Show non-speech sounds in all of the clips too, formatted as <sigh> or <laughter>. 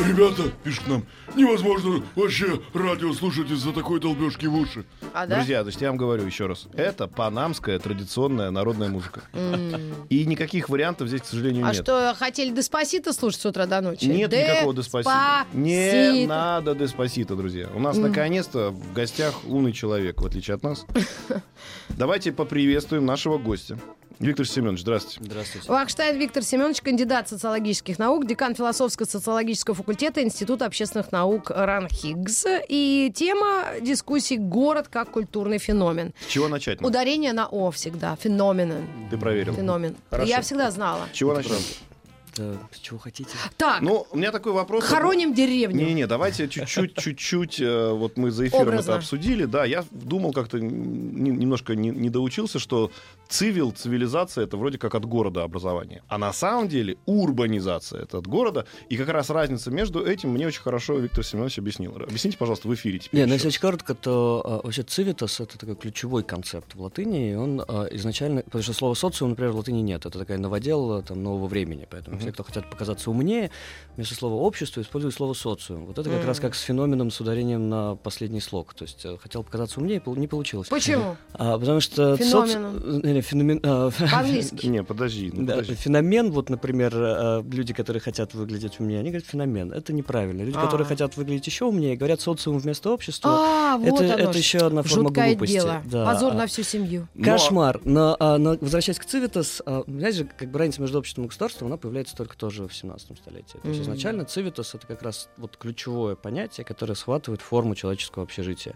Ребята, пишет нам, невозможно вообще радио слушать из-за такой долбежки в уши. А, да? Друзья, значит, я вам говорю еще раз. Это панамская традиционная народная музыка. И никаких вариантов здесь, к сожалению, А нет. что, хотели Деспасито слушать с утра до ночи? Нет никакого деспасита. Не надо деспасита, друзья. У нас наконец-то в гостях умный человек, в отличие от нас. <laughs> Давайте поприветствуем нашего гостя. Виктор Семенович, здравствуйте. Здравствуйте. Вахштайн Виктор Семенович, кандидат социологических наук, декан философско-социологического факультета Института общественных наук РАН Хиггс. И тема дискуссии «Город как культурный феномен». С чего начать? Ударение на «о» всегда. Феномен. Ты проверил. Феномен. Хорошо. Я всегда знала. С чего начнем? С чего хотите? Так, Ну, у меня такой вопрос. хороним деревню. Не-не, давайте чуть-чуть, <laughs> чуть-чуть, э, вот мы за эфиром Образно. это обсудили, да, я думал как-то немножко не, не доучился, что цивил, цивилизация это вроде как от города образование, а на самом деле урбанизация это от города, и как раз разница между этим мне очень хорошо Виктор Семенович объяснил. Объясните, пожалуйста, в эфире теперь. Не, ну еще. если очень коротко, то а, вообще civitas — это такой ключевой концепт в латыни, и он а, изначально... Потому что слова социум, например, в латыни нет. Это такая новодел там, нового времени. Поэтому все, кто хотят показаться умнее, вместо слова общество используют слово социум. Вот это как раз как с феноменом с ударением на последний слог. То есть э, хотел показаться умнее, не получилось. Почему? А, потому что... Феноменом. соци- не, феномен- а, <laughs> По-английски. Не, подожди, ну, Да, подожди. феномен, вот, например, э, люди, которые хотят выглядеть умнее, они говорят феномен. Это неправильно. Люди, А. которые хотят выглядеть еще умнее, говорят социум вместо общества. А, вот это, оно это еще одна форма Жуткое глупости. дело. Да. Позор А, на всю семью. Кошмар. Но, а, но возвращаясь к Цивитас, а, знаете, как бы разница между обществом и государством, она появляется только тоже в 17 столетии. То есть изначально Цивитас это как раз вот ключевое понятие, которое схватывает форму человеческого общежития.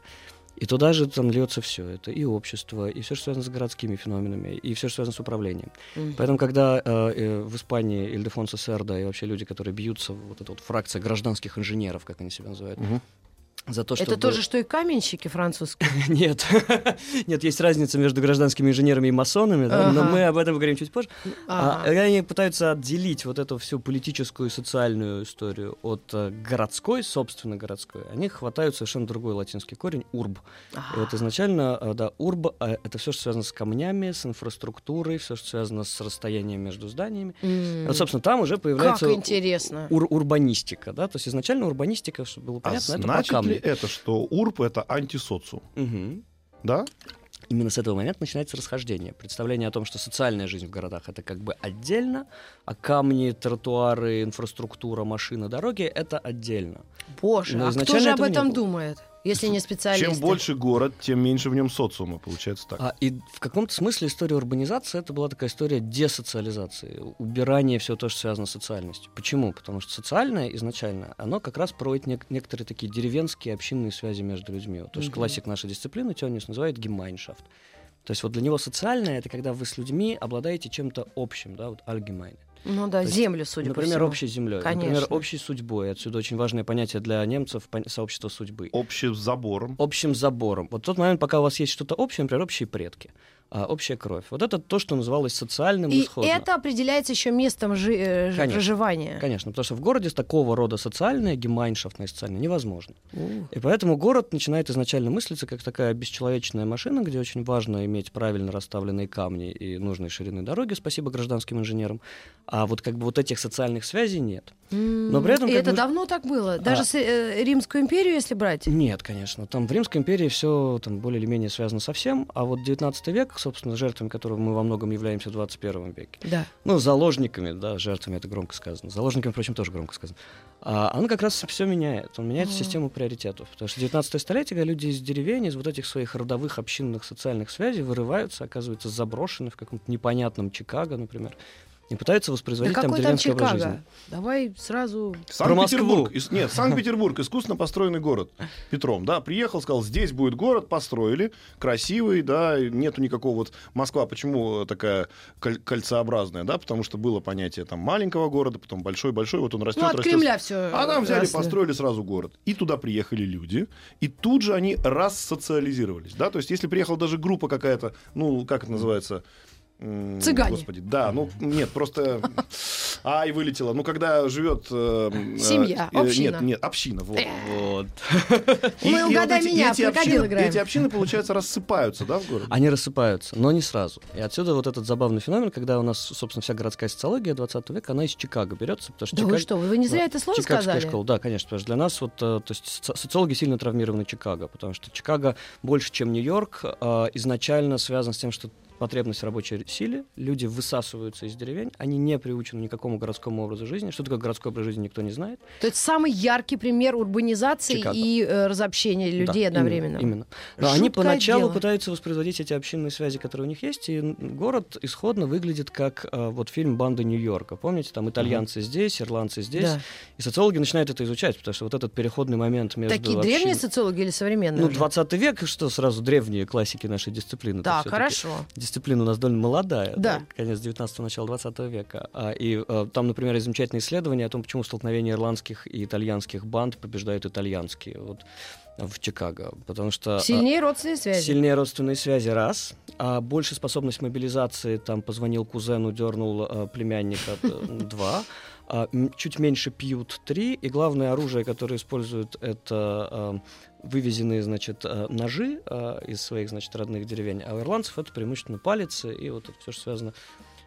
И туда же там льется все. Это и общество, и все, что связано с городскими феноменами, и все, что связано с управлением. Мгм. Поэтому, когда э, э, в Испании Ильдефонсо Серда и вообще люди, которые бьются, вот эта вот фракция гражданских инженеров, как они себя называют, Мгм. За то, что... Это тоже, что и каменщики французские. <laughs> Нет. <laughs> Нет, есть разница между гражданскими инженерами и масонами, да, но мы об этом поговорим чуть позже. А, они пытаются отделить вот эту всю политическую и социальную историю от э, городской, собственно городской. Они хватают совершенно другой латинский корень урб. И вот изначально, э, да, урб э, это все, что связано с камнями, с инфраструктурой, все, что связано с расстоянием между зданиями. Вот, собственно, там уже появляется Как интересно. ур- урбанистика, да, то есть изначально урбанистика, чтобы было А понятно, это по значит ли это, что урб это антисоциум? Мгм. Да? Именно с этого момента начинается расхождение. Представление о том, что социальная жизнь в городах это как бы отдельно, а камни, тротуары, инфраструктура, машины, дороги это отдельно. Боже, Но а кто же об этом было. думает, если не специалисты? Чем больше город, тем меньше в нем социума, получается так. А, и в каком-то смысле история урбанизации это была такая история десоциализации, убирания всего то, что связано с социальностью. Почему? Потому что социальное изначально, оно как раз проводит нек- некоторые такие деревенские общинные связи между людьми. Вот То есть Мгм. классик нашей дисциплины Тёнис называет гемайншафт. То есть вот для него социальное это когда вы с людьми обладаете чем-то общим, да, вот allgemein. Ну да, То есть, землю, судя по Например, всему. общей землей, Конечно. например, общей судьбой. Отсюда очень важное понятие для немцев сообщество судьбы. Общим забором. Общим забором. Вот тот момент, пока у вас есть что-то общее, например, общие предки, а, общая кровь. Вот это то, что называлось социальным И исходно. это определяется еще местом жи- э, Конечно. проживания. Конечно, потому что в городе такого рода социальное, гемайншафтное социальное невозможно. У. И поэтому город начинает изначально мыслиться как такая бесчеловечная машина, где очень важно иметь правильно расставленные камни и нужной ширины дороги, спасибо гражданским инженерам. А вот как бы вот этих социальных связей нет. Но при этом И это бы- давно так было? Даже А. с, э, Римскую империю, если брать? Нет, конечно. Там в Римской империи все там более или менее связано со всем, а вот 19 век, собственно, жертвами которого мы во многом являемся в 21 веке. Да. Ну, заложниками, да, жертвами это громко сказано. Заложниками, впрочем, тоже громко сказано. А он как раз все меняет. Он меняет Мгм. систему приоритетов. Потому что 19 столетие, когда люди из деревень, из вот этих своих родовых общинных социальных связей вырываются, оказываются заброшены в каком-то непонятном Чикаго, например, и пытаются Да воспроизводить там какой там деревенский образ Чикаго? жизни. Давай сразу... Санкт-Петербург. Ис- Нет, Санкт-Петербург, искусственно построенный город. Петром, да, приехал, сказал, здесь будет город, построили, красивый, да, нету никакого вот... Москва почему такая коль- кольцеобразная, да, потому что было понятие там маленького города, потом большой-большой, вот он растет, Ну, от растет. Кремля все. А там взяли, построили сразу город. И туда приехали люди, и тут же они рассоциализировались, да, то есть если приехала даже группа какая-то, ну, как это называется, Цыгане. Господи, да, ну нет, просто... Ай, вылетело. Ну, когда живет... э, э, Семья, э, община. Нет, нет, община, вот. Вот. Мы угадай меня, в эти крокодил общины, играем. эти общины, получается, рассыпаются, да, в городе? Они рассыпаются, но не сразу. И отсюда вот этот забавный феномен, когда у нас, собственно, вся городская социология 20 века, она из Чикаго берется, потому что Да вы Чикаго- что, вы не зря это слово Чикагская сказали? школа, да, конечно, потому что для нас вот, э, то есть соци- социологи сильно травмированы Чикаго, потому что Чикаго больше, чем Нью-Йорк, э, изначально связан с тем, что потребность в рабочей силе, люди высасываются из деревень, они не приучены ни к какому городскому образу жизни. Что такое городской образ жизни, никто не знает. То есть самый яркий пример урбанизации Чикаго. и э, разобщения людей Да, одновременно. Именно. именно. Но они поначалу дело. пытаются воспроизводить эти общинные связи, которые у них есть, и город исходно выглядит как э, вот фильм «Банда Нью-Йорка». Помните, там итальянцы здесь, ирландцы здесь. Да. И социологи начинают это изучать, потому что вот этот переходный момент между... Такие общин- древние социологи или современные? Ну, уже? 20 век, что сразу древние классики нашей дисциплины. Всё-таки хорошо. Дисциплина у нас довольно молодая, Да. конец 19-го, начало 20 века. А, и э, там, например, есть замечательные исследования о том, почему столкновение ирландских и итальянских банд побеждают итальянские вот, в Чикаго. Потому что... а, Сильнее родственные связи. Сильнее родственные связи, раз. А больше способность мобилизации, там, позвонил кузену, дернул э, племянника, э, <laughs> два. А, чуть меньше пьют, три. И главное оружие, которое используют, это э, вывезенные, значит, э, ножи э, из своих, значит, родных деревень. А у ирландцев это преимущественно палицы и вот это все, что связано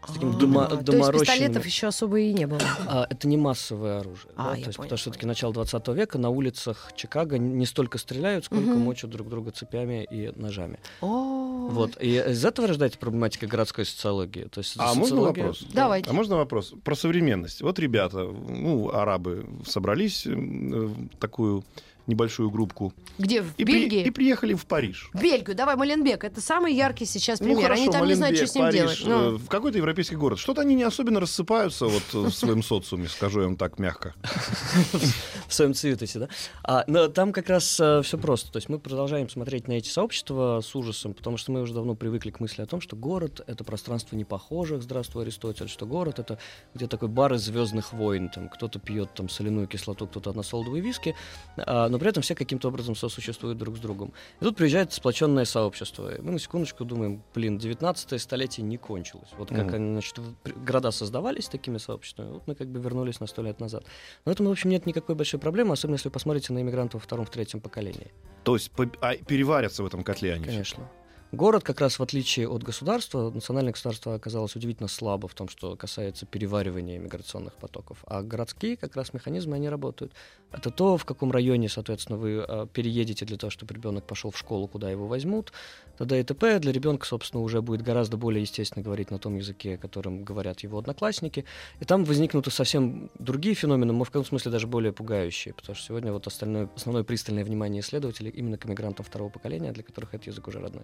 с таким А, дома- То есть пистолетов еще особо и не было. а, это не массовое оружие. А, да, я то есть, понял, потому что все-таки начало 20 века на улицах Чикаго не столько стреляют, сколько мочат друг друга цепями и ножами. О, Вот. И из этого рождается проблематика городской социологии. То есть А можно вопрос? Давайте. А можно вопрос про современность? Вот ребята, ну, арабы собрались в такую небольшую группку Где? В и, при- Бельгии? и приехали в Париж. В Бельгию. Давай, Маленбек. Это самый яркий сейчас Ну, пример. Они хорошо, там не знают, что Маленбек, с ним Париж, делать. Ну. э, в какой-то европейский город. Что-то они не особенно рассыпаются вот э, в своем социуме, скажу я вам так мягко. <laughs> в своем цветосе, да? А, но там как раз все просто. То есть мы продолжаем смотреть на эти сообщества с ужасом, потому что мы уже давно привыкли к мысли о том, что город — это пространство непохожих, здравствуй, Аристотель, что город — это где такой бар из звездных войн, там кто-то пьет там соляную кислоту, кто-то односолодовые виски, а, но при этом все каким-то образом сосуществуют друг с другом. И тут приезжает сплоченное сообщество. И мы на секундочку думаем, блин, 19 столетие не кончилось. Вот как Мгм. они, значит, города создавались такими сообществами, вот мы как бы вернулись на сто лет назад. Но в этом, в общем, нет никакой большой проблемы, особенно если вы посмотрите на иммигрантов во втором, в третьем поколении. То есть по- а, переварятся в этом котле они. Конечно. Город, как раз в отличие от государства, национальное государство оказалось удивительно слабо в том, что касается переваривания миграционных потоков. А городские как раз механизмы, они работают. Это то, в каком районе, соответственно, вы э, переедете для того, чтобы ребенок пошел в школу, куда его возьмут. Т.д. и т.п. Для ребенка, собственно, уже будет гораздо более естественно говорить на том языке, которым говорят его одноклассники. И там возникнут совсем другие феномены, но в каком смысле даже более пугающие. Потому что сегодня вот остальное, основное пристальное внимание исследователей именно к мигрантам второго поколения, для которых этот язык уже родной.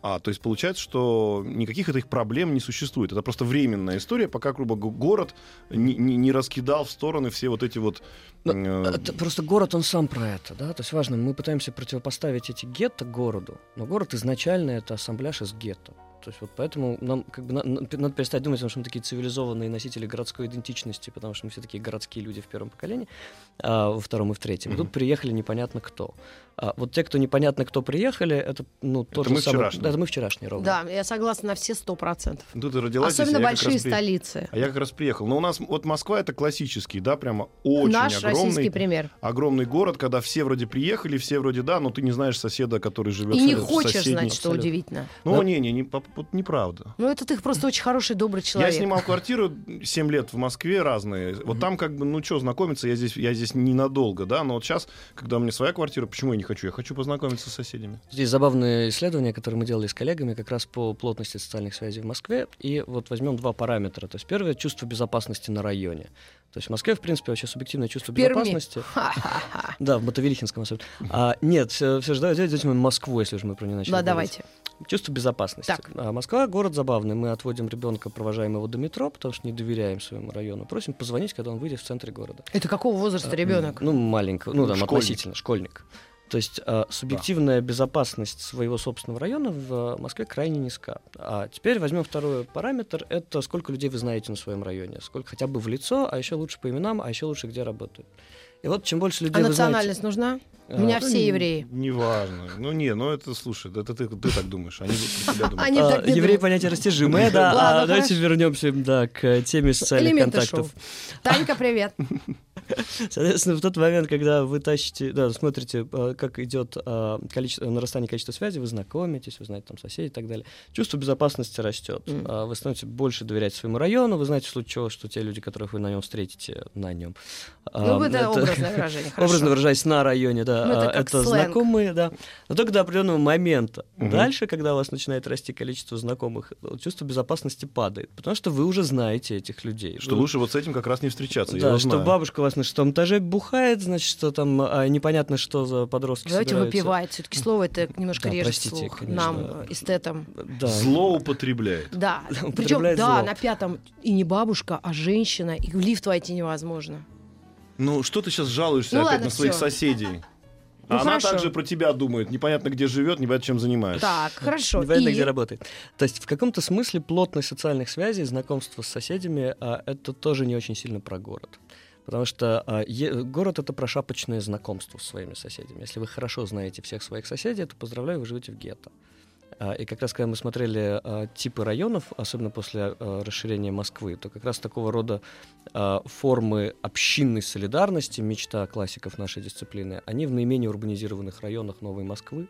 А, то есть получается, что никаких этих проблем не существует. Это просто временная история, пока, грубо город не, не- не раскидал в стороны все вот эти вот... Но э, Это просто город, он сам про это, да, то есть важно, мы пытаемся противопоставить эти гетто городу, но город изначально это ассамбляж из гетто. То есть вот поэтому нам как бы на- на- надо перестать думать, о том, что мы такие цивилизованные носители городской идентичности, потому что мы все такие городские люди в первом поколении, а во втором и в третьем. Мгм. тут приехали непонятно кто. А вот те, кто непонятно кто приехали, это ну то Это же мы самое- вчерашние. Да, это мы вчерашние ровно. Да, я согласна на все сто процентов. ну, ты родилась здесь, Особенно а как раз большие при- столицы. А я как раз приехал. Но у нас вот Москва это классический, да, прямо очень Наш российский огромный, пример. огромный город, когда все вроде приехали, все вроде да, но ты не знаешь соседа, который живет И не хочешь соседней- знать, что абсолютно. удивительно. Ну, Да. не, не, не, поп- вот неправда. Ну, это ты просто очень хороший, добрый человек. Я снимал квартиру 7 лет в Москве разные. Вот там как бы, ну что, знакомиться, я здесь, я здесь ненадолго, да, но вот сейчас, когда у меня своя квартира, почему я не хочу? Я хочу познакомиться с соседями. Здесь забавное исследование, которое мы делали с коллегами как раз по плотности социальных связей в Москве. И вот возьмем два параметра. То есть первое — чувство безопасности на районе. То есть в Москве, в принципе, вообще субъективное чувство Перми. безопасности. Да, в Мотовилихинском особенно. А, нет, все, все же давайте возьмем Москву, если уж мы про нее начали Да, говорить. давайте. Чувство безопасности. Так. А Москва город забавный. Мы отводим ребенка, провожаем его до метро, потому что не доверяем своему району. Просим позвонить, когда он выйдет в центре города. Это какого возраста ребенок? Ну, маленького, ну, там, Школьник. относительно, школьник. То есть э, субъективная безопасность своего собственного района в э, Москве крайне низка. А теперь возьмем второй параметр. Это сколько людей вы знаете на своем районе. Сколько хотя бы в лицо, а еще лучше по именам, а еще лучше где работают. И вот чем больше А людей знаете... национальность нужна? У А, меня Ну, все не- евреи. Неважно. Ну, не, ну это, слушай, это ты, ты так думаешь. Они про тебя думают. Они А, еврей думают. понятие растяжимое, да. Ладно, А давайте вернемся да, к теме социальных Элементы контактов. шоу. Танька, привет. <laughs> <laughs> Соответственно, в тот момент, когда вы тащите, да, смотрите, а, как идет а, количество, нарастание количества связей, вы знакомитесь, вы знаете там соседей и так далее, чувство безопасности растет. Мгм. А, Вы становитесь больше доверять своему району, вы знаете в случае чего, что те люди, которых вы на нем встретите, на нем. Ну, это образное <laughs> выражение, хорошо. Образно выражаясь, на районе, да. Ну, это как это сленг. знакомые, да. Но только до определенного момента. Мгм. Дальше, когда у вас начинает расти количество знакомых, чувство безопасности падает. Потому что вы уже знаете этих людей. Что Вы- лучше вот с этим как раз не встречаться. я да, что знаю. бабушка вас на шестом этаже бухает, значит, что там а, непонятно, что за подростки Давайте собираются. выпивать. Все-таки слово это немножко Да, режет простите, слух конечно. нам, эстетам. Да. Злоупотребляет. Да. Причем, <laughs> Употребляет да, зло. на пятом и не бабушка, а женщина, и в лифт войти невозможно. Ну, что ты сейчас жалуешься Ну опять ладно, на своих всё. соседей? Ну, А Она хорошо. также про тебя думает. Непонятно, где живет, непонятно, чем занимается. Так, хорошо. Непонятно, И- где работает. То есть в каком-то смысле плотность социальных связей, знакомство с соседями, а, это тоже не очень сильно про город. Потому что е- город это про шапочное знакомство с своими соседями. Если вы хорошо знаете всех своих соседей, то поздравляю, вы живете в гетто. А, И как раз когда мы смотрели а, типы районов, особенно после а, расширения Москвы, то как раз такого рода а, формы общинной солидарности, мечта классиков нашей дисциплины, они в наименее урбанизированных районах Новой Москвы.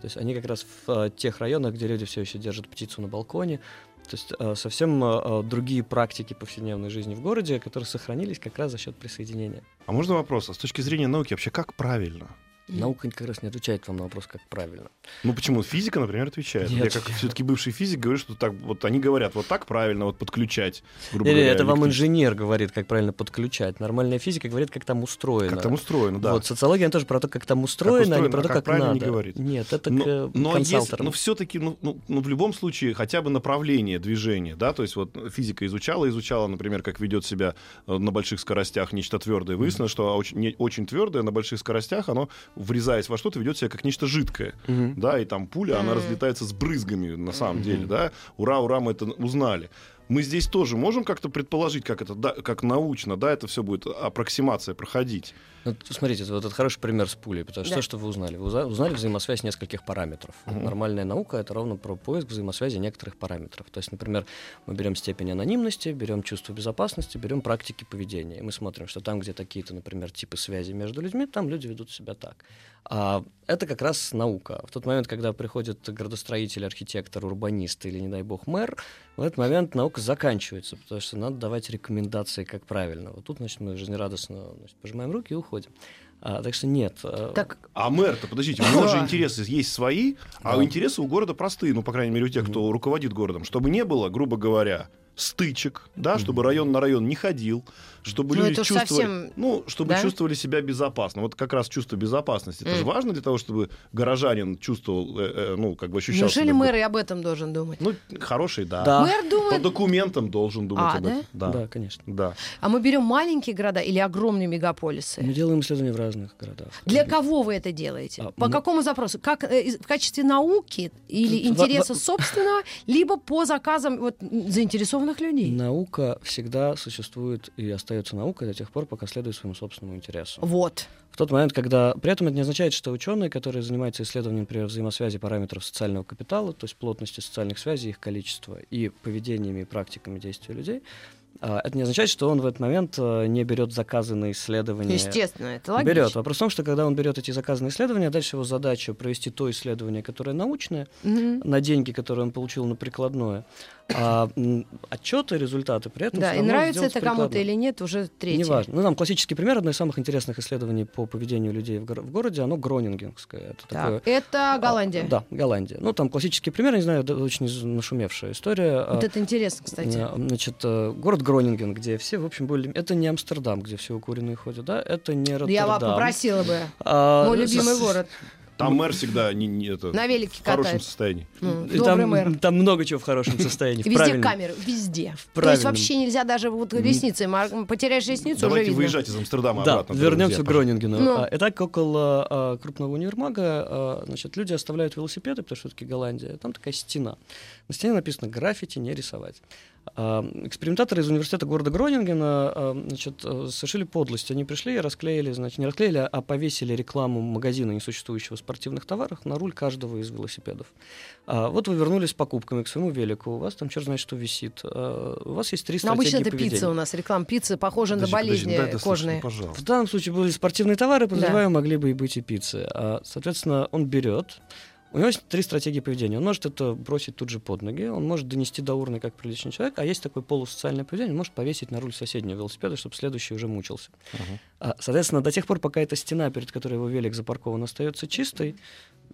То есть они как раз в а, тех районах, где люди все еще держат птицу на балконе. То есть а, совсем а, а, другие практики повседневной жизни в городе, которые сохранились как раз за счет присоединения. А можно вопрос? А с точки зрения науки вообще как правильно? Наука как раз не отвечает вам на вопрос, как правильно. Ну почему? Физика, например, отвечает. Нет. Я как все-таки бывший физик говорю, что так вот они говорят, вот так правильно, вот подключать, грубо Или говоря, это вам инженер говорит, как правильно подключать. Нормальная физика говорит, как там устроено. Как там устроено, да. Вот социология она тоже про то, как там устроено, а не устроено, про а то, как как, правильно не надо. говорит. Нет, это но, к э, но, консалтерам. но все-таки, ну, ну, ну, в любом случае, хотя бы направление движения, да, то есть вот физика изучала, изучала, например, как ведет себя э, на больших скоростях нечто твердое. Выяснилось, что очень, не- очень твердое на больших скоростях, оно, врезаясь во что-то, ведет себя как нечто жидкое. Мгм. Да, и там пуля, она Мгм. разлетается с брызгами, на самом деле, да. Ура, ура, мы это узнали. Мы здесь тоже можем как-то предположить, как это, да, как научно, да, это все будет аппроксимация проходить. Ну, смотрите, вот это хороший пример с пулей, потому что Да. то, что вы узнали, вы узнали взаимосвязь нескольких параметров. Мгм. Нормальная наука это ровно про поиск взаимосвязи некоторых параметров. То есть, например, мы берем степень анонимности, берем чувство безопасности, берем практики поведения. И мы смотрим, что там, где такие-то, например, типы связи между людьми, там люди ведут себя так. А это как раз наука. В тот момент, когда приходит градостроитель, архитектор, урбанист или, не дай бог, мэр, в этот момент наука заканчивается, потому что надо давать рекомендации, как правильно. Вот тут, значит, мы жизнерадостно значит, пожимаем руки и уходим. А, так что нет. а, Так, А мэр-то, подождите, у <laughs> него же интересы есть свои, а Да. интересы у города простые, ну, по крайней мере, у тех, кто руководит городом, чтобы не было, грубо говоря, стычек, да, чтобы район на район не ходил, чтобы Ну, люди чувствовали, совсем- ну, чтобы да? чувствовали себя безопасно. Вот как раз чувство безопасности. Это же важно для того, чтобы горожанин чувствовал, э, э, ну, как бы ощущал неужели себя- мэр и об этом должен думать? Ну, хороший, да. Да. Мэр По думает, документам должен думать А, об этом. да? Да. конечно. Да. а мы берем маленькие города или огромные мегаполисы? Мы делаем исследования в разных городах. Для кого вы это делаете? А, По мы- какому запросу? Как э, в качестве науки или интереса во- собственного, либо по заказам вот, м, заинтересованных людей? Наука всегда существует и остается наукой до тех пор, пока следует своему собственному интересу. Вот. В тот момент, когда... При этом это не означает, что ученые, которые занимаются исследованием, например, взаимосвязи параметров социального капитала, то есть плотности социальных связей, их количества и поведениями и практиками действия людей, а, это не означает, что он в этот момент а, не берет заказы на исследования. Естественно, это логично. Берет. Вопрос в том, что когда он берет эти заказанные исследования, дальше его задача провести то исследование, которое научное, Мгм. на деньги, которые он получил на прикладное, а отчеты, результаты при этом Да, и нравится это кому-то прикладно. или нет, уже третье. Неважно. Ну, там классический пример, одно из самых интересных исследований по поведению людей в, горо- в городе, оно гронингенское. Это такое... Так, это Голландия. А, Да, Голландия. Ну, там классический пример, не знаю, очень нашумевшая история. Вот А, это интересно, кстати. а, Значит, э, город Гронинген, где все, в общем, были... Это не Амстердам, где все укуренные ходят, да? Это не Роттердам. Я вас попросила бы. А, Мой с- любимый город. Там мэр всегда не, не это, На велике в хорошем катается. состоянии. М, и Добрый там, мэр. там много чего в хорошем состоянии. Везде правильном. камеры, везде. То есть вообще нельзя даже вот ресницы, потеряешь ресницу, уже Давайте видно. выезжать из Амстердама Да, обратно. вернемся к Гронингену. Ну. А, Итак, около а, крупного универмага а, значит, люди оставляют велосипеды, потому что все-таки Голландия. Там такая стена. На стене написано «граффити не рисовать». А, Экспериментаторы из университета города Гронингена а, значит, э, совершили подлость. Они пришли и расклеили, значит, не расклеили, а повесили рекламу магазина несуществующего спортивных товаров на руль каждого из велосипедов. А, Вот вы вернулись с покупками к своему велику, у вас там черт знает что висит. У вас есть три Ну, стратегии обычно это поведения. пицца у нас, реклама пиццы, похожа на Подожди, подожди, болезни дай дослушать, кожные. ну, пожалуйста. В данном случае были спортивные товары, подозреваю, могли бы и быть и пиццы. Соответственно, он берет. У него есть три стратегии поведения. Он может это бросить тут же под ноги, он может донести до урны как приличный человек, а есть такое полусоциальное поведение, он может повесить на руль соседнего велосипеда, чтобы следующий уже мучился. А, соответственно, до тех пор, пока эта стена, перед которой его велик запаркован, остается чистой,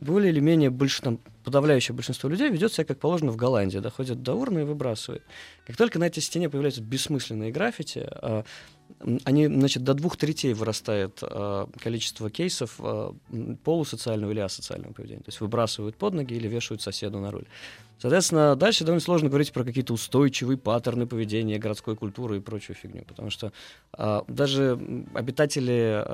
более или менее больше, там, подавляющее большинство людей ведет себя как положено в Голландии, доходит до урны и выбрасывает. Как только на этой стене появляются бессмысленные граффити, а, они, значит, до двух третей вырастает а, количество кейсов а, полусоциального или асоциального поведения. То есть выбрасывают под ноги или вешают соседу на руль. Соответственно, дальше довольно сложно говорить про какие-то устойчивые паттерны поведения, городской культуры и прочую фигню, потому что даже обитатели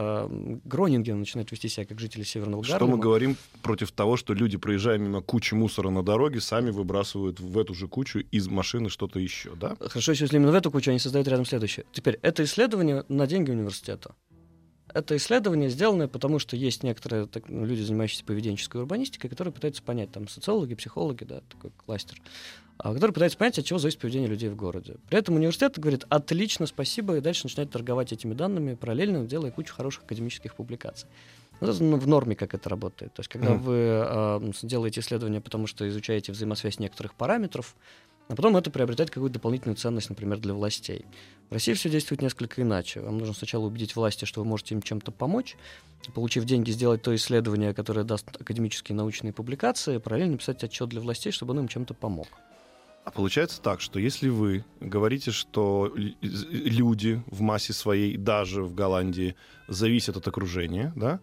Гронингена начинают вести себя как жители Северного Что мы говорим против того, что люди, проезжая мимо кучи мусора на дороге, сами выбрасывают в эту же кучу из машины что-то еще, да? Хорошо, если именно в эту кучу они создают рядом следующее. Теперь, это исследование на деньги университета. Это исследование сделано потому, что есть некоторые так, ну, люди, занимающиеся поведенческой урбанистикой, которые пытаются понять, там, социологи, психологи, да, такой кластер, а, которые пытаются понять, от чего зависит поведение людей в городе. При этом университет говорит, отлично, спасибо, и дальше начинает торговать этими данными, параллельно делая кучу хороших академических публикаций. Ну, в норме, как это работает. То есть, когда Мгм. вы а, делаете исследование, потому что изучаете взаимосвязь некоторых параметров, а потом это приобретает какую-то дополнительную ценность, например, для властей. В России все действует несколько иначе. Вам нужно сначала убедить власти, что вы можете им чем-то помочь, получив деньги, сделать то исследование, которое даст академические научные публикации, параллельно писать отчет для властей, чтобы он им чем-то помог. А получается так, что если вы говорите, что люди в массе своей, даже в Голландии, зависят от окружения, да,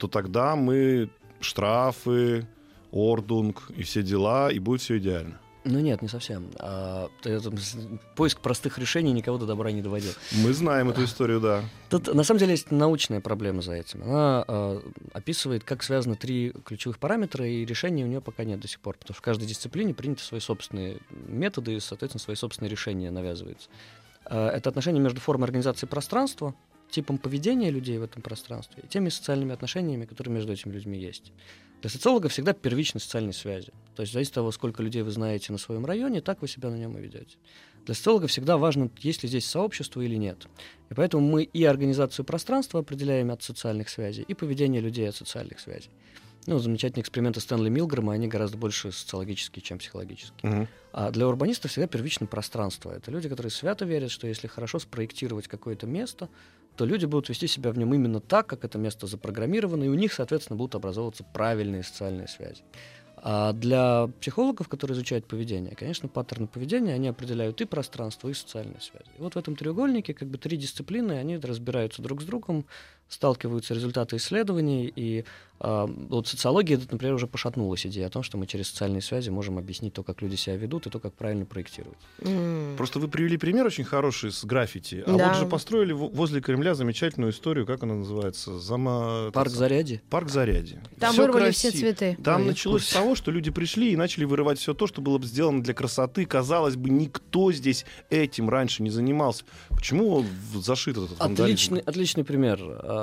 то тогда мы штрафы, ордунг и все дела, и будет все идеально. Ну нет, не совсем. А, это, поиск простых решений никого до добра не доводил. Мы знаем эту историю, да. Тут на самом деле есть научная проблема за этим. Она а, описывает, как связаны три ключевых параметра, и решения у нее пока нет до сих пор, потому что в каждой дисциплине приняты свои собственные методы и, соответственно, свои собственные решения навязываются. А, это отношение между формой организации пространства, типом поведения людей в этом пространстве и теми социальными отношениями, которые между этими людьми есть. Для социолога всегда первичны социальные связи. То есть зависит от того, сколько людей вы знаете на своем районе, так вы себя на нем и ведете. Для социолога всегда важно, есть ли здесь сообщество или нет. И поэтому мы и организацию пространства определяем от социальных связей, и поведение людей от социальных связей. Ну, замечательные эксперименты Стэнли Милгрэма, они гораздо больше социологические, чем психологические. Мгм. А для урбанистов всегда первично пространство. Это люди, которые свято верят, что если хорошо спроектировать какое-то место, то люди будут вести себя в нем именно так, как это место запрограммировано, и у них, соответственно, будут образовываться правильные социальные связи. А для психологов, которые изучают поведение, конечно, паттерны поведения, они определяют и пространство, и социальные связи. И вот в этом треугольнике как бы три дисциплины, они разбираются друг с другом, сталкиваются результаты исследований, и а, вот социология, это, например, уже пошатнулась идея о том, что мы через социальные связи можем объяснить то, как люди себя ведут, и то, как правильно проектировать. М. Просто вы привели пример очень хороший с граффити. А Да. вот же построили во- возле Кремля замечательную историю, как она называется? Зама... Парк Зарядье. Парк Зарядье. Там Всё вырвали все красиво. цветы. Там Ой, началось с курсе. того, что люди пришли и начали вырывать все то, что было бы сделано для красоты. Казалось бы, никто здесь этим раньше не занимался. Почему зашит этот вандализм? Отличный, отличный пример.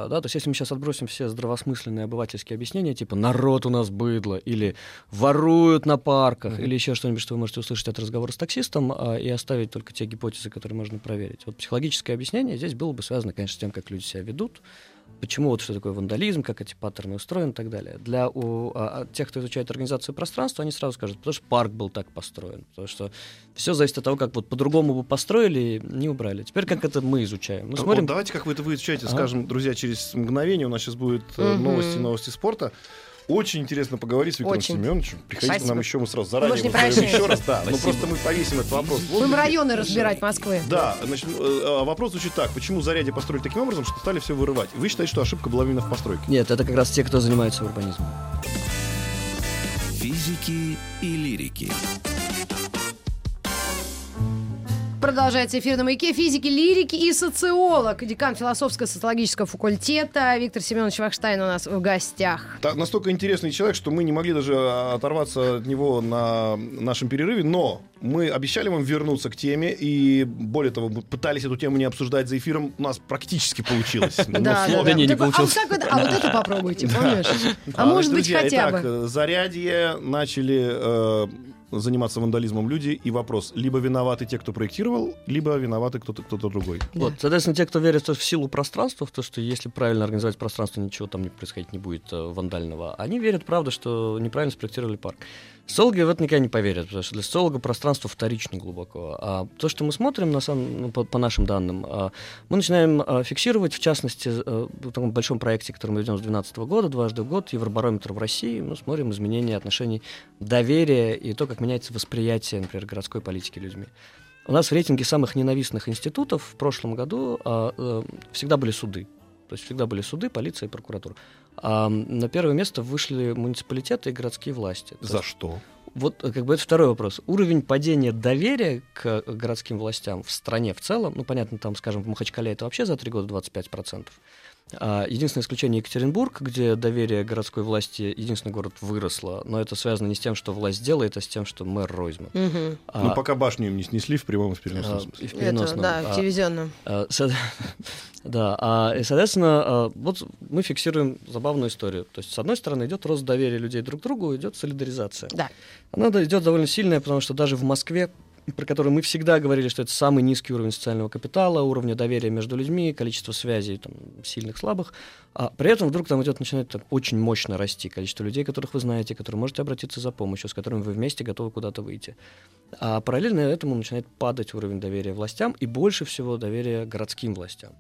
Да, то есть если мы сейчас отбросим все здравосмысленные обывательские объяснения, типа народ у нас быдло, или воруют на парках, Мгм. или еще что-нибудь, что вы можете услышать от разговора с таксистом, а, и оставить только те гипотезы, которые можно проверить. Вот психологическое объяснение здесь было бы связано, конечно, с тем, как люди себя ведут, почему вот что такое вандализм, как эти паттерны устроены и так далее. Для у, а, а, тех, кто изучает организацию пространства, они сразу скажут, потому что парк был так построен, потому что все зависит от того, как вот по-другому бы построили, не убрали. Теперь как это мы изучаем? Мы Вот смотрим, давайте, как вы это вы изучаете, Ага. скажем, друзья, через мгновение. У нас сейчас будет э, новости, новости спорта. Очень интересно поговорить с Виктором Очень. Семеновичем. Приходите к Спасибо. нам еще, мы сразу мы заранее позовем прощаемся. еще раз. Да, ну просто мы повесим этот вопрос. Будем районы разбирать Москвы. Да, значит, э, вопрос звучит так. Почему заряди построили таким образом, что стали все вырывать? Вы считаете, что ошибка была именно в постройке? Нет, это как раз те, кто занимается урбанизмом. Физики и лирики. Продолжается эфир на маяке физики, лирики и социолог, декан философско-социологического факультета Виктор Семенович Вахштайн у нас в гостях. Та- настолько интересный человек, что мы не могли даже а, оторваться от него на нашем перерыве, но мы обещали вам вернуться к теме, и более того, мы пытались эту тему не обсуждать за эфиром, у нас практически получилось. <laughs> Да, да. не, Так, а вот получилось. а вот это попробуйте, <laughs> помнишь? А может быть хотя бы. э, зарядье начали э, заниматься вандализмом люди, и вопрос, либо виноваты те, кто проектировал, либо виноваты кто-то кто-то другой. Вот, соответственно, те, кто верит в силу пространства, в то, что если правильно организовать пространство, ничего там не происходить не будет э, вандального, они верят, правда, что неправильно спроектировали парк. Социологи в это никогда не поверят, потому что для социолога пространство вторично глубоко. А то, что мы смотрим, на самом, ну, по, по нашим данным, а, мы начинаем а, фиксировать, в частности, э, в таком большом проекте, который мы ведем с 2012 года, дважды в год, Евробарометр в России, мы смотрим изменения отношений доверия и то, как меняется восприятие, например, городской политики людьми. У нас в рейтинге самых ненавистных институтов в прошлом году а, э, всегда были суды. То есть всегда были суды, полиция и прокуратура. На первое место вышли муниципалитеты и городские власти. То За есть что? вот э, как бы это второй вопрос. Уровень падения доверия к э, городским властям в стране в целом, ну, понятно, там, скажем, в Махачкале это вообще за три года 25%. А, единственное исключение Екатеринбург, где доверие городской власти, единственный город выросло, но это связано не с тем, что власть делает, а с тем, что мэр Ройзман. Мгм. А, Ну, пока башню им не снесли в прямом и в переносном а, смысле. и в Это, переносном. да, А, телевизионно. а, со- <laughs> Да, а, и, соответственно, а, вот мы фиксируем забавную историю. То есть, с одной стороны, идет рост доверия людей друг к другу, идет солидаризация. Да. Она идет довольно сильная, потому что даже в Москве, про которую мы всегда говорили, что это самый низкий уровень социального капитала, уровня доверия между людьми, количество связей там, сильных, слабых, а при этом вдруг там идет, начинает так очень мощно расти количество людей, которых вы знаете, которые можете обратиться за помощью, с которыми вы вместе готовы куда-то выйти. А параллельно этому начинает падать уровень доверия властям и больше всего доверия городским властям.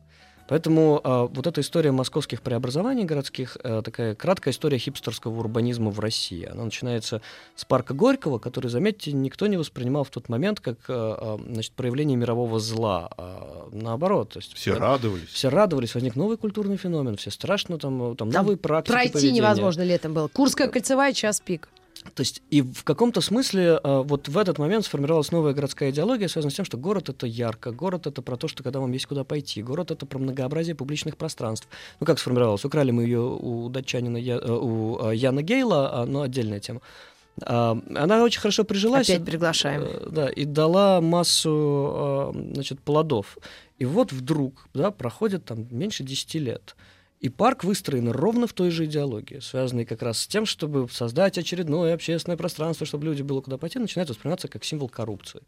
Поэтому а, вот эта история московских преобразований городских, э, такая краткая история хипстерского урбанизма в России. Она начинается с парка Горького, который, заметьте, никто не воспринимал в тот момент как э, э, значит, проявление мирового зла. а наоборот. То есть, Все прям радовались. все радовались, возник новый культурный феномен, все страшно, там, э, там, Там новые практики Пройти поведения. невозможно летом было. Курская кольцевая, час пик. То есть и в каком-то смысле э, вот в этот момент сформировалась новая городская идеология, связанная с тем, что город это ярко, город это про то, что когда вам есть куда пойти, город это про многообразие публичных пространств. Ну как сформировалась? Украли мы ее у датчанина Я- э, у э, Яна Гейла, а, но отдельная тема. А, Она очень хорошо прижилась. Опять приглашаем. Да, и дала массу значит, плодов. И вот вдруг, да, проходит там меньше 10 лет. И парк выстроен ровно в той же идеологии, связанной как раз с тем, чтобы создать очередное общественное пространство, чтобы люди было куда пойти, начинает восприниматься как символ коррупции.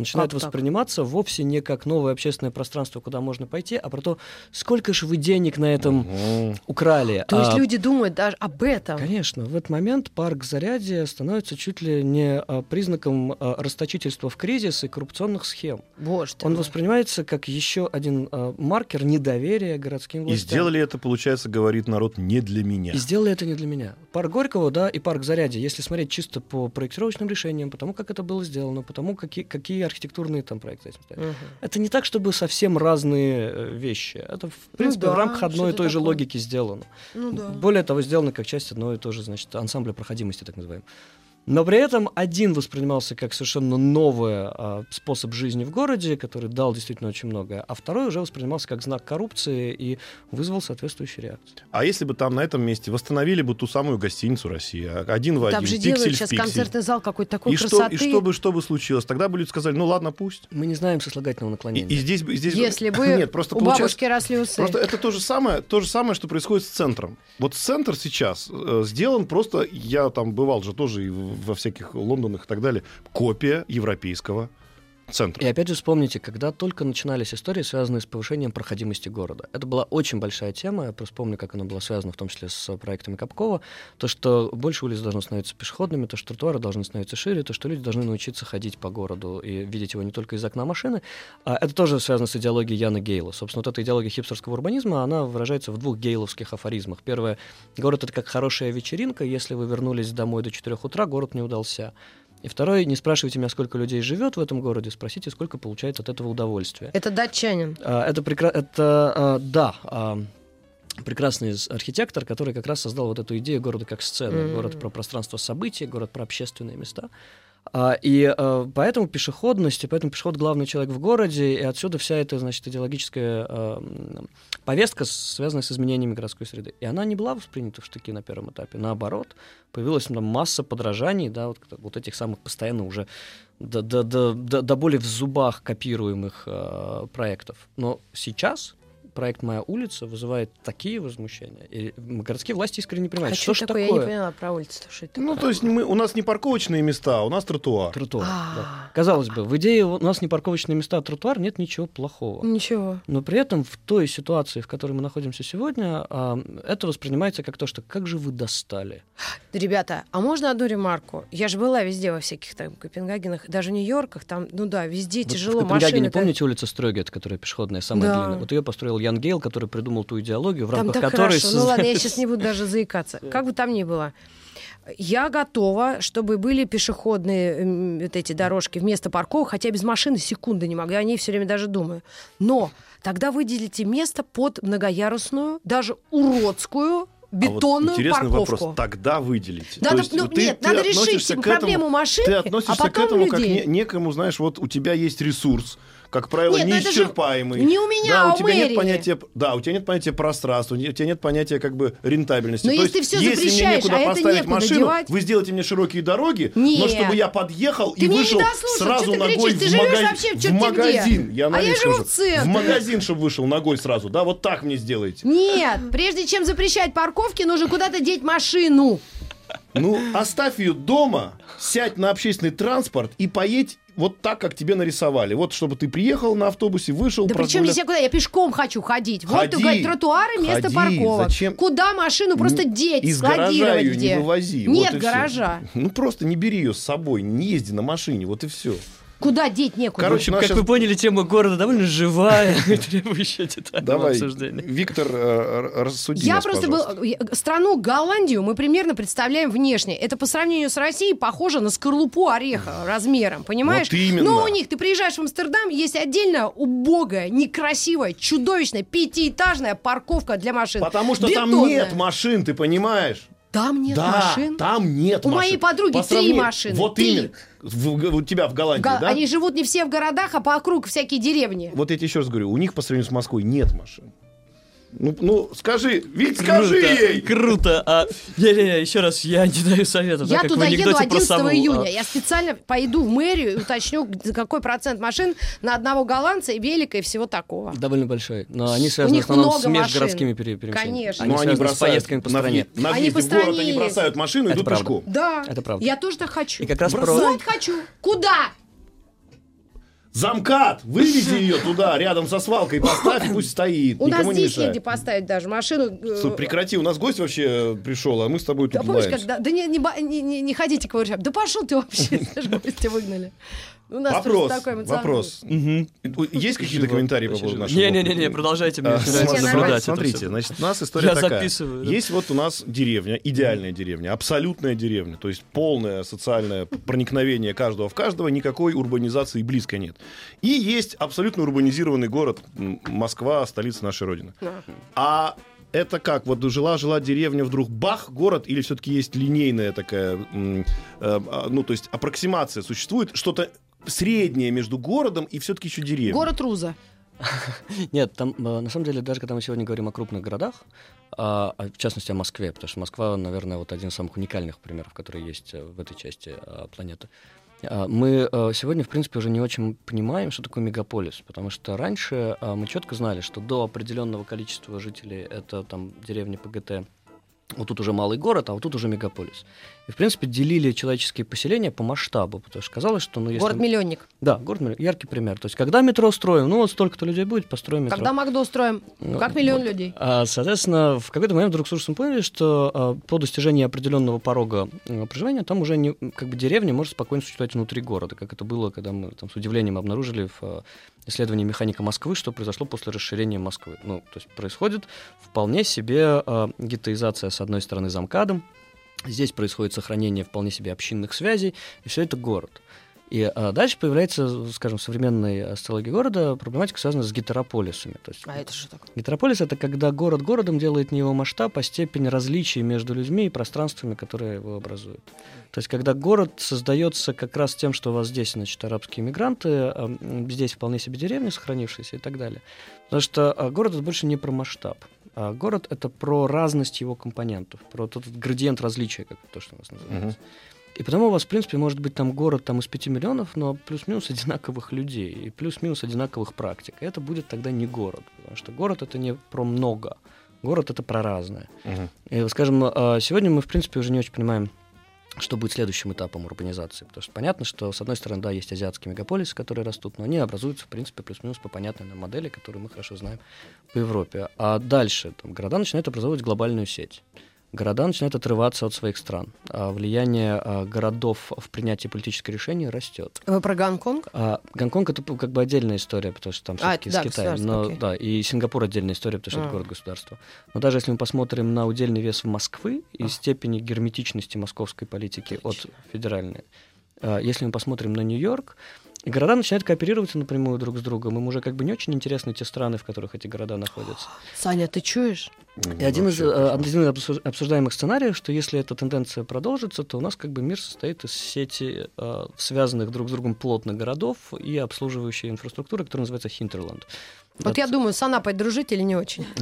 Начинает Как так? восприниматься вовсе не как новое общественное пространство, куда можно пойти, а про то, сколько же вы денег на этом Мгм. украли. То есть А, люди думают даже об этом. Конечно, в этот момент парк Зарядье становится чуть ли не а, признаком а, расточительства в кризис и коррупционных схем. Боже ты Он мой. воспринимается как еще один а, маркер недоверия городским И властям. сделали это, получается, говорит народ, не для меня. И сделали это не для меня. Парк Горького, да, и парк Зарядье, если смотреть чисто по проектировочным решениям, потому как это было сделано, потому какие, какие архитектурные там проекты этим. Мгм. Это не так, чтобы совсем разные э, вещи. Это, в принципе, да, в рамках одной и той же такое. логики сделано. Ну да. Более того, сделано как часть одной и той же, значит, ансамбля проходимости, так называемый. Но при этом один воспринимался как совершенно новый а, способ жизни в городе, который дал действительно очень многое, а второй уже воспринимался как знак коррупции и вызвал соответствующую реакцию. А если бы там на этом месте восстановили бы ту самую гостиницу России, один в Там один, же пиксель делают сейчас пиксель. концертный зал какой-то такой и что, красоты. и что бы, что бы случилось? Тогда бы люди сказали, ну ладно, пусть. Мы не знаем сослагательного И, наклонения. и здесь, бы- здесь бы- Если <laughs> бы Нет, просто у бабушки росли усы. Просто это то же самое, то же самое, что происходит с центром. Вот центр сейчас э, сделан просто, я там бывал же тоже и в- во всяких Лондонах и так далее, копия европейского центра. И опять же вспомните, когда только начинались истории, связанные с повышением проходимости города. Это была очень большая тема, я просто помню, как она была связана в том числе с проектами Капкова. То, что больше улиц должно становиться пешеходными, то, что тротуары должны становиться шире, то, что люди должны научиться ходить по городу и видеть его не только из окна машины. А это тоже связано с идеологией Яна Гейла. Собственно, вот эта идеология хипстерского урбанизма, она выражается в двух гейловских афоризмах. Первое, город — это как хорошая вечеринка, если вы вернулись домой до 4 утра, город не удался. И второе, не спрашивайте меня, сколько людей живет в этом городе, спросите, сколько получает от этого удовольствия. Это датчанин. А, Это прекрасно, это а, да. а, прекрасный архитектор, который как раз создал вот эту идею города как сцены, М. город про пространство событий, город про общественные места. А, и э, поэтому пешеходность, и поэтому пешеход главный человек в городе, и отсюда вся эта, значит, идеологическая м, повестка, связанная с изменениями городской среды. И она не была воспринята в штыки на первом этапе. Наоборот, появилась там масса подражаний, да, вот, вот этих самых постоянно уже до, до, до, до, боли в зубах копируемых проектов. Но сейчас проект «Моя улица» вызывает такие возмущения. И городские власти искренне не А понимают, что что такое? такое. Я не поняла про улицу. Что это Ну, такое? то есть мы, у нас не парковочные места, а у нас тротуар. Тротуар. А. да. Казалось бы, в идее у нас не парковочные места, а тротуар, нет ничего плохого. Ничего. Но при этом в той ситуации, в которой мы находимся сегодня, а, это воспринимается как то, что как же вы достали. Ребята, а можно одну ремарку? Я же была везде во всяких там Копенгагенах, даже в Нью-Йорках, там, ну да, везде Вот тяжело, в Копенгагене, машины. помните улицу Стрёгет, которая пешеходная, самая Да. длинная? Вот ее построил Ян Гейл, который придумал ту идеологию, в Там рамках так которой... хорошо. Ну ладно, я сейчас не буду даже заикаться. <laughs> Как бы там ни было. Я готова, чтобы были пешеходные вот эти дорожки вместо парковок, хотя без машины секунды не могу, я о ней все время даже думаю. Но тогда выделите место под многоярусную, даже уродскую А вот бетонную интересный парковку. вопрос. Тогда выделите. Надо- То есть ну, ты- нет, ты надо решить к проблему этому- машины, Ты а относишься к потом этому как людей. не- некому, знаешь, вот у тебя есть ресурс, как правило, Нет, ну же неисчерпаемый. не у меня, да, а у у тебя нет мэрии. понятия, да, у тебя нет понятия пространства, у тебя нет понятия как бы рентабельности. Но То если есть, ты всё если мне запрещаешь, некуда а поставить некуда машину, девать- вы сделаете мне широкие дороги, но Нет. чтобы я подъехал Ты и вышел сразу ты ногой в, Ты живешь мага- вообще в чёрт-те где. магазин. Я А я живу в центре. В магазин, чтобы вышел ногой сразу. Да, вот так мне сделайте. Нет, прежде чем запрещать парковки, нужно куда-то деть машину. Ну, оставь ее дома, сядь на общественный транспорт и поедь вот так, как тебе нарисовали. Вот, чтобы ты приехал на автобусе, вышел, Да причем здесь я куда? Я пешком хочу ходить. Вот Ходи, ты говоришь, тротуары вместо ходи. парковок. Зачем? Куда машину просто деть, Из гаража ее где? не вывози. Нет вот гаража. <laughs> Ну, просто не бери ее с собой, не езди на машине, вот и все. Куда деть некуда? Короче, Как наша- вы поняли, тема города довольно живая, <laughs> требующая детального Давай, обсуждения. Виктор, э, рассуди я просто был, страну Голландию мы примерно представляем внешне. Это по сравнению с Россией похоже на скорлупу ореха размером, понимаешь? Вот именно. Но у них ты приезжаешь в Амстердам, есть отдельно убогая, некрасивая, чудовищная пятиэтажная парковка для машин. Потому что там нет машин, ты понимаешь? Там нет да, машин. там нет У машин. моей подруги По три машины, Вот три. именно. В- у тебя в Голландии, Га- да? Они живут не все в городах, а по округ всякие деревни. Вот я тебе еще раз говорю, у них по сравнению с Москвой нет машин. Ну, ну скажи, Вик, скажи Круто, ей! Круто. А, не-не, еще раз, я не даю советов. да, Я как туда в еду анекдоте про 11 сову. июня. А, Я специально пойду в мэрию и уточню, г- какой процент машин на одного голландца и велика и всего такого. Довольно большой. Но они У связаны в них основном много с межгородскими машин. перемещениями. Конечно. Они Ну, связаны с поездками по на, стране. въе- на Они в город, они бросают машину и идут правда. пешком. Да. Это правда. Я тоже так хочу. И как раз про... Вот хочу. Куда? Замкат! Вывези ее туда, рядом со свалкой, поставь, пусть стоит. У нас не здесь негде поставить даже машину. э, Слушай, прекрати, у нас гость вообще пришел, а мы с тобой Да тут помнишь, лаемся. как, да, да не, не, не, не ходите к воршам. Да пошел ты вообще, <laughs> даже гости выгнали. У нас Вопрос, просто такой эмоциональный. вопрос. Есть какие-то комментарии по поводу нашего? Не-не-не, продажайте, мне А, Смотрите, значит, у нас история Я такая. записываю. Есть вот у нас деревня, идеальная деревня, абсолютная деревня, то есть полное социальное проникновение каждого в каждого, никакой урбанизации близко нет. И есть абсолютно урбанизированный город Москва, столица нашей Родины. А это как? Вот жила-жила деревня, вдруг бах, город, или все-таки есть линейная такая, э, а, ну, то есть аппроксимация существует, что-то среднее между городом и все-таки еще деревней. Город Руза. <laughs> Нет, там, э, на самом деле, даже когда мы сегодня говорим о крупных городах, а, а в частности о Москве, потому что Москва, наверное, вот один из самых уникальных примеров, которые есть э, в этой части а, планеты. Мы э, сегодня, в принципе, уже не очень понимаем, что такое мегаполис, потому что раньше мы четко знали, что до определенного количества жителей это там деревня ПГТ, вот тут уже малый город, а вот тут уже мегаполис. И, в принципе, делили человеческие поселения по масштабу, потому что казалось, что, ну, если... Город-миллионник. Да, город Миллион. яркий пример. То есть, когда метро строим, ну вот столько-то людей будет, построим метро. Когда Макдо устроим? Ну, Как миллион вот. людей? А, соответственно, в какой-то момент вдруг с ужасом поняли, что а, по достижении определенного порога а, проживания там уже не, как бы деревня может спокойно существовать внутри города, как это было, когда мы там с удивлением обнаружили в а, исследовании механика Москвы, что произошло после расширения Москвы. Ну, то есть происходит вполне себе а, геттоизация с одной стороны замкадом, здесь происходит сохранение вполне себе общинных связей, и все это город. И а, дальше появляется, скажем, в современной социологии города проблематика, связанная с гетерополисами. То есть, А это что такое? Гетерополис — это когда город городом делает не его масштаб, а степень различий между людьми и пространствами, которые его образуют. То есть когда город создается как раз тем, что у вас здесь, значит, арабские мигранты, а здесь вполне себе деревни сохранившиеся и так далее. Потому что а, город — это больше не про масштаб. А город — это про разность его компонентов, про тот градиент различия, как то, что у нас называется. И потому у вас, в принципе, может быть там город там, из 5 миллионов, но плюс-минус одинаковых людей и плюс-минус одинаковых практик. И это будет тогда не город, потому что город — это не про много, город — это про разное. Мгм. И, скажем, а, сегодня мы, в принципе, уже не очень понимаем, что будет следующим этапом урбанизации. Потому что понятно, что, с одной стороны, да, есть азиатские мегаполисы, которые растут, но они образуются, в принципе, плюс-минус по понятной нам модели, которую мы хорошо знаем по Европе. А дальше там, города начинают образовывать глобальную сеть. Города начинают отрываться от своих стран. А влияние а, городов в принятии политических решений растет. Вы про Гонконг? А Гонконг это как бы отдельная история, потому что там А, все-таки да, с Китаем. Но, окей. да, и Сингапур отдельная история, потому что А. это город-государство. Но даже если мы посмотрим на удельный вес Москвы и А. степени герметичности московской политики от федеральной, а, если мы посмотрим на Нью-Йорк, и города начинают кооперироваться напрямую друг с другом. Им уже как бы не очень интересны те страны, в которых эти города находятся. Саня, ты чуешь? И один из, Вообще, э, один из обсуж- обсуждаемых сценариев, что если эта тенденция продолжится, то у нас как бы мир состоит из сети э, связанных друг с другом плотно городов и обслуживающей инфраструктуры, которая называется Хинтерланд. Вот я думаю, с Анапой дружить или не очень? <laughs>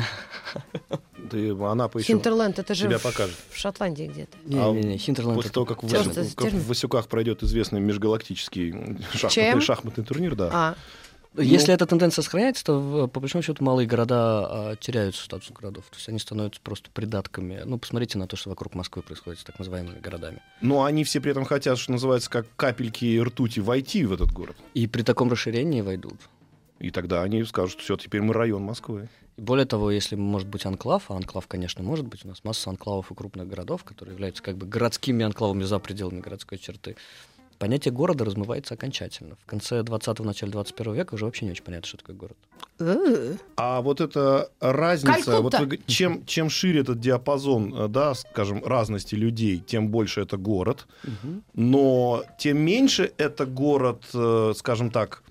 Ты, Анапа еще Хинтерленд, это же себя в- покажет. в Шотландии где-то. Не-не-не, Хинтерланд После это того, как в, как в Васюках пройдет известный межгалактический шахматный, шахматный турнир, да. А, Если эта тенденция сохраняется, то по большому счету малые города а, теряют статус городов. То есть они становятся просто придатками. Ну, посмотрите на то, что вокруг Москвы происходит с так называемыми городами. Но они все при этом хотят, что называется, как капельки ртути войти в этот город. И при таком расширении войдут. И тогда они скажут, что все, теперь мы район Москвы. И более того, если может быть анклав, а анклав, конечно, может быть, у нас масса анклавов и крупных городов, которые являются как бы городскими анклавами за пределами городской черты, понятие города размывается окончательно. В конце 20-го, начале 21 века уже вообще не очень понятно, что такое город. э, А вот эта разница, Калькутта. вот вы чем, чем шире этот диапазон, э, да, скажем, разности людей, тем больше это город. Но тем меньше это город, э, скажем так,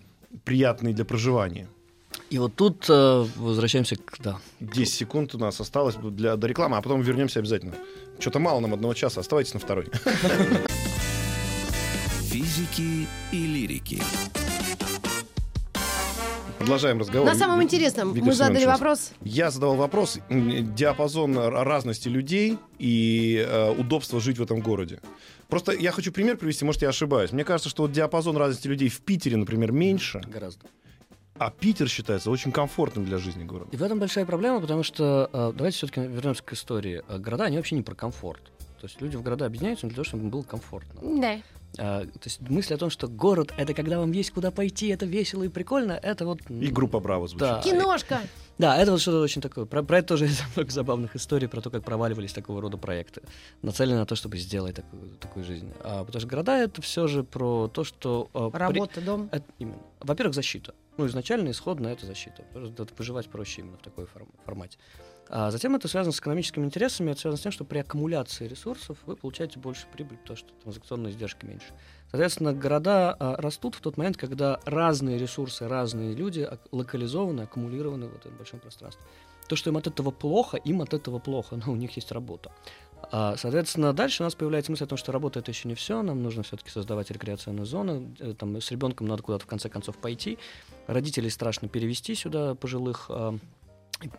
приятный для проживания. И вот тут э, возвращаемся к... Да. 10 секунд у нас осталось для, до рекламы, а потом вернемся обязательно. Что-то мало нам одного часа, оставайтесь на второй. Физики и лирики. Продолжаем разговор. На самом интересном Виктор мы задали вопрос. Я задавал вопрос, диапазон разности людей и э, удобство жить в этом городе. Просто я хочу пример привести, может, я ошибаюсь. Мне кажется, что вот диапазон разности людей в Питере, например, меньше, Гораздо. а Питер считается очень комфортным для жизни городом. И в этом большая проблема, потому что, э, давайте все-таки вернемся к истории. Э, Города, они вообще не про комфорт. То есть люди в города объединяются для того, чтобы им было комфортно. Да. А, то есть мысль о том, что город — это когда вам есть куда пойти, это весело и прикольно, это вот... И группа Браво звучит. Да. Киношка. Да, это вот что-то очень такое. Про, про это тоже <laughs> есть много забавных историй, про то, как проваливались такого рода проекты, нацеленные на то, чтобы сделать такую, такую жизнь. А, потому что города — это все же про то, что... а, при- Работа, дом. это именно. Во-первых, защита. Ну, изначально, исходно это защита. Это выживать проще именно в такой форм- формате. А затем это связано с экономическими интересами, это связано с тем, что при аккумуляции ресурсов вы получаете больше прибыль, потому что транзакционные издержки меньше. Соответственно, города а, растут в тот момент, когда разные ресурсы, разные люди локализованы, аккумулированы в этом большом пространстве. То, что им от этого плохо, им от этого плохо, <laughs> но у них есть работа. А, соответственно, дальше у нас появляется мысль о том, что работа это еще не все, нам нужно все-таки создавать рекреационную зону, э, там, с ребенком надо куда-то в конце концов пойти, родителей страшно перевести сюда пожилых, а,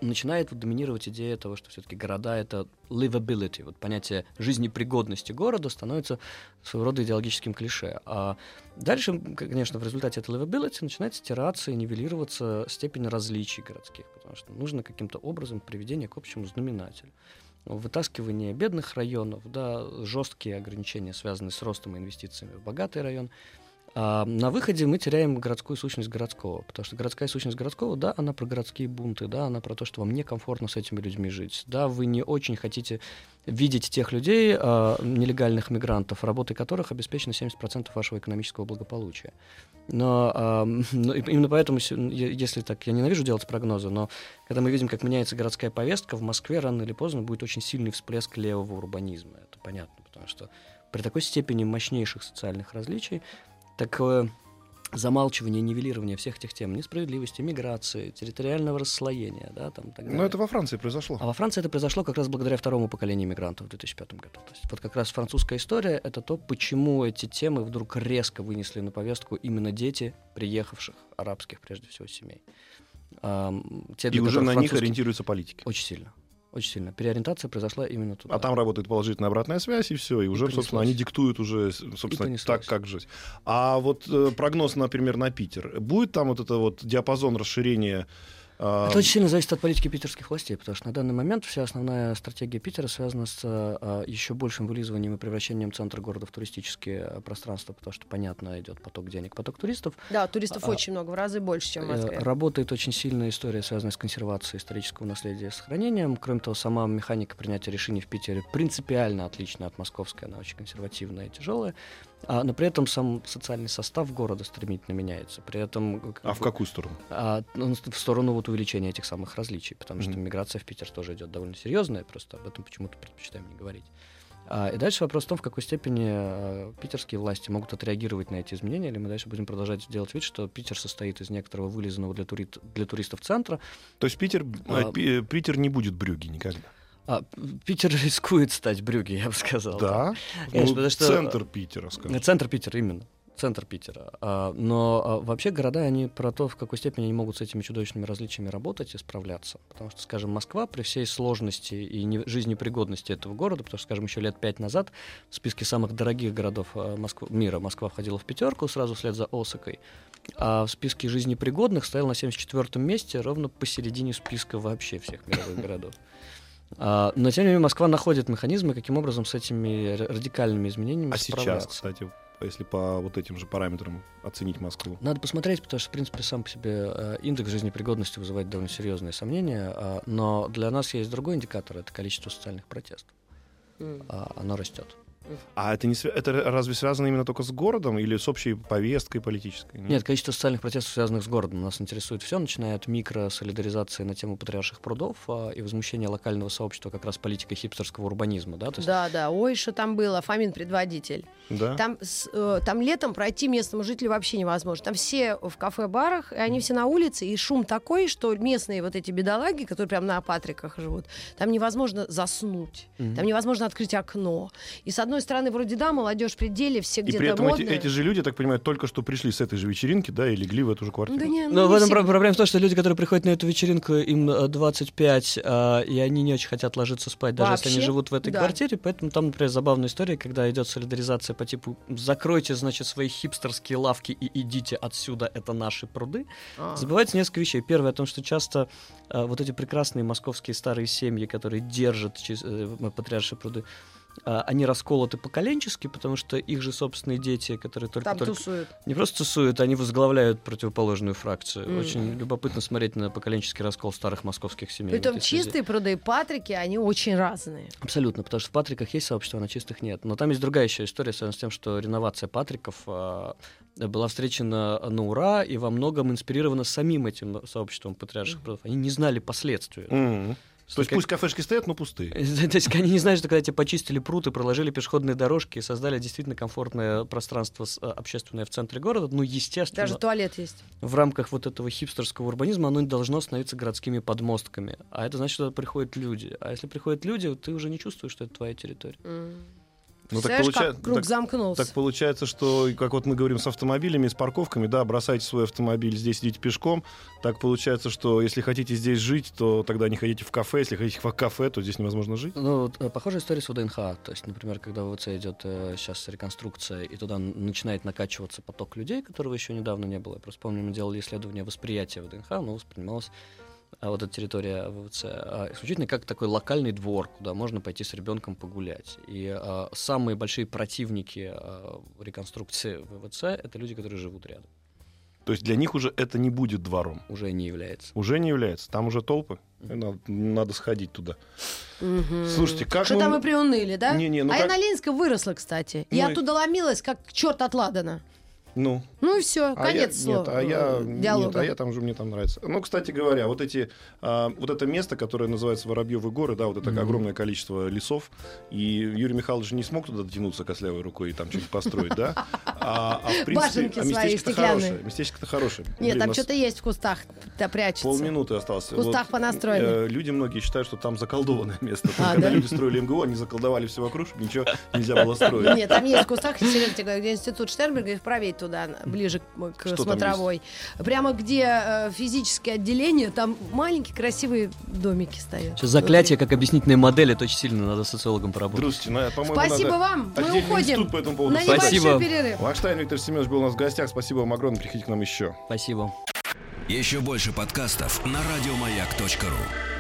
начинает вот доминировать идея того, что все-таки города это livability, вот понятие жизнепригодности города становится своего рода идеологическим клише. А дальше, конечно, в результате этой livability начинает стираться и нивелироваться степень различий городских, потому что нужно каким-то образом приведение к общему знаменателю вытаскивание бедных районов, да, жесткие ограничения, связанные с ростом и инвестициями в богатый район. А на выходе мы теряем городскую сущность городского, потому что городская сущность городского, да, она про городские бунты, да, она про то, что вам некомфортно с этими людьми жить, да, вы не очень хотите видеть тех людей, а, нелегальных мигрантов, работой которых обеспечено 70% вашего экономического благополучия. Но, а, <laughs> но именно поэтому, если так, я ненавижу делать прогнозы, но когда мы видим, как меняется городская повестка, в Москве рано или поздно будет очень сильный всплеск левого урбанизма. Это понятно, потому что при такой степени мощнейших социальных различий такое замалчивание, нивелирование всех этих тем несправедливости, миграции, территориального расслоения, да, там, так Но далее. это во Франции произошло. А во Франции это произошло как раз благодаря второму поколению мигрантов в 2005 году. То есть вот как раз французская история — это то, почему эти темы вдруг резко вынесли на повестку именно дети приехавших, арабских прежде всего, семей. Ам, те, И уже на них французский- ориентируются политики. Очень сильно. Очень сильно. Переориентация произошла именно туда. А там работает положительная обратная связь, и все. И уже, понеслось. собственно, они диктуют уже, собственно, так, как жить. А вот э, прогноз, например, на Питер. Будет там вот это вот диапазон расширения Это очень сильно зависит от политики питерских властей, потому что на данный момент вся основная стратегия Питера связана с а, еще большим вылизыванием и превращением центра города в туристические а, пространства, потому что, понятно, идет поток денег, поток туристов. Да, туристов А, очень много, в разы больше, чем в Э, Москве. Работает очень сильная история, связанная с консервацией исторического наследия и сохранением. Кроме того, сама механика принятия решений в Питере принципиально отлична от московской, она очень консервативная и тяжелая. А, но при этом сам социальный состав города стремительно меняется. При этом А в какую сторону? а, ну, в сторону вот увеличения этих самых различий, потому что Мгм. миграция в Питер тоже идет довольно серьезная, просто об этом почему-то предпочитаем не говорить. А, и дальше вопрос в том, в какой степени а, питерские власти могут отреагировать на эти изменения, или мы дальше будем продолжать делать вид, что Питер состоит из некоторого вылизанного для, тури- для туристов центра. То есть Питер, А, э, Пи- Питер не будет брюги никогда. А Питер рискует стать брюги, я бы сказал. Да? Конечно, Ну, потому что- Центр Питера, скажем. Центр Питера, именно. Центр Питера. А, но а, вообще города, они про то, в какой степени они могут с этими чудовищными различиями работать и справляться. Потому что, скажем, Москва при всей сложности и не- жизнепригодности этого города, потому что, скажем, еще лет пять назад в списке самых дорогих городов а, Москвы- мира Москва входила в пятерку сразу вслед за Осакой, а в списке жизнепригодных стоял на 74-м месте ровно посередине списка вообще всех мировых городов. А, но, тем не менее, Москва находит механизмы, каким образом с этими радикальными изменениями А сейчас, справляться. кстати, если по вот этим же параметрам оценить Москву. Надо посмотреть, потому что, в принципе, сам по себе э, индекс жизнепригодности вызывает довольно серьезные сомнения. а, но для нас есть другой индикатор это количество социальных протестов. А, оно растет. А это, не, это разве связано именно только с городом или с общей повесткой политической? Нет, количество социальных протестов, связанных с городом, нас интересует все, начиная от микросолидаризации на тему патриарших прудов а, и возмущения локального сообщества как раз политикой хипстерского урбанизма. Да? То есть, Да, да. Ой, что там было, Фомин предводитель. Да? Там, с- э, там летом пройти местному жителю вообще невозможно. Там все в кафе-барах, и они все на улице, и шум такой, что местные вот эти бедолаги, которые прям на Патриках живут, там невозможно заснуть, Мгм. там невозможно открыть окно. И с одной стороны, вроде да, молодежь в пределе, все И где-то при этом эти, модные. эти же люди, я так понимаю, только что пришли с этой же вечеринки, да, и легли в эту же квартиру. Да не, ну, Но не в этом все. про- проблема в том, что люди, которые приходят на эту вечеринку, им э, 25, а, и они не очень хотят ложиться спать, даже если они Вообще? живут в этой Да. квартире. Поэтому там, например, забавная история, когда идет солидаризация по типу «закройте, значит, свои хипстерские лавки и идите отсюда, это наши пруды». А. Забывается несколько вещей. Первое, о том, что часто э, вот эти прекрасные московские старые семьи, которые держат э, патриаршие пруды, а, они расколоты поколенчески, потому что их же собственные дети, которые только, Там только тусуют. не просто тусуют, они возглавляют противоположную фракцию. Мгм. Очень любопытно смотреть на поколенческий раскол старых московских семей. Притом чистые пруды и Патрики, они очень разные. Абсолютно, потому что в Патриках есть сообщество, а на чистых нет. Но там есть другая еще история, связанная с тем, что реновация Патриков а, была встречена на ура и во многом инспирирована самим этим сообществом патриарших прудов. Они не знали последствий. Мгм. То есть Как- пусть кафешки стоят, но пустые. <laughs> То есть они не знают, что когда тебе почистили пруд и проложили пешеходные дорожки и создали действительно комфортное пространство э, общественное в центре города, ну, естественно, Даже туалет есть. в рамках вот этого хипстерского урбанизма оно не должно становиться городскими подмостками. А это значит, что туда приходят люди. А если приходят люди, ты уже не чувствуешь, что это твоя территория. М. Ну, так Представляешь, получа- как круг так- замкнулся. Так получается, что, как вот мы говорим с автомобилями, с парковками, да, бросайте свой автомобиль, здесь идите пешком. Так получается, что если хотите здесь жить, то тогда не ходите в кафе. Если хотите в кафе, то здесь невозможно жить. Ну, вот, э, похожая история с ВДНХ. То есть, например, когда в ВЦ идет э, сейчас реконструкция, и туда начинает накачиваться поток людей, которого еще недавно не было. Я просто помню, мы делали исследование восприятия ВДНХ, оно воспринималось вот эта территория ВВЦ, а, исключительно как такой локальный двор, куда можно пойти с ребенком погулять. И а, самые большие противники а, реконструкции ВВЦ это люди, которые живут рядом. То есть для них уже это не будет двором. Уже не является. Уже не является. Там уже толпы. И Надо, надо сходить туда. Мгм. Слушайте, как Что мы- там мы приуныли, да? Не-не, ну а я как- на Ленинском выросла, кстати. Ну я и- оттуда ломилась, как черт от Ладана. Ну, Ну и все, а конец я, слова. Нет, а я, э, нет, диалога. а я там же, мне там нравится. Ну, кстати говоря, вот эти, а, вот это место, которое называется Воробьевы горы, да, вот это Мгм. огромное количество лесов, и Юрий Михайлович не смог туда дотянуться костлявой рукой и там что-нибудь построить, да? <laughs> А, а в принципе, Башенки а местечко-то хорошее. Местечко-то хорошее. Нет, там что-то есть в кустах, да прячется. Полминуты осталось. В кустах понастроили. э, люди многие считают, что там заколдованное место. <laughs> А, Когда да? люди строили МГУ, они заколдовали все вокруг, чтобы ничего нельзя было строить. Нет, там есть в кустах, где институт Штернберга, и вправее туда, ближе к, к Что смотровой. Прямо где э, физическое отделение, там маленькие красивые домики стоят. Сейчас заклятие как объяснительная модель, это очень сильно надо социологом поработать. Друзьте, ну, по-моему, Спасибо надо вам, мы уходим по этому поводу на Спасибо. перерыв. Вахштайн Виктор Семенович был у нас в гостях. Спасибо вам огромное. Приходите к нам еще. Спасибо. Еще больше подкастов на радиомаяк.ру.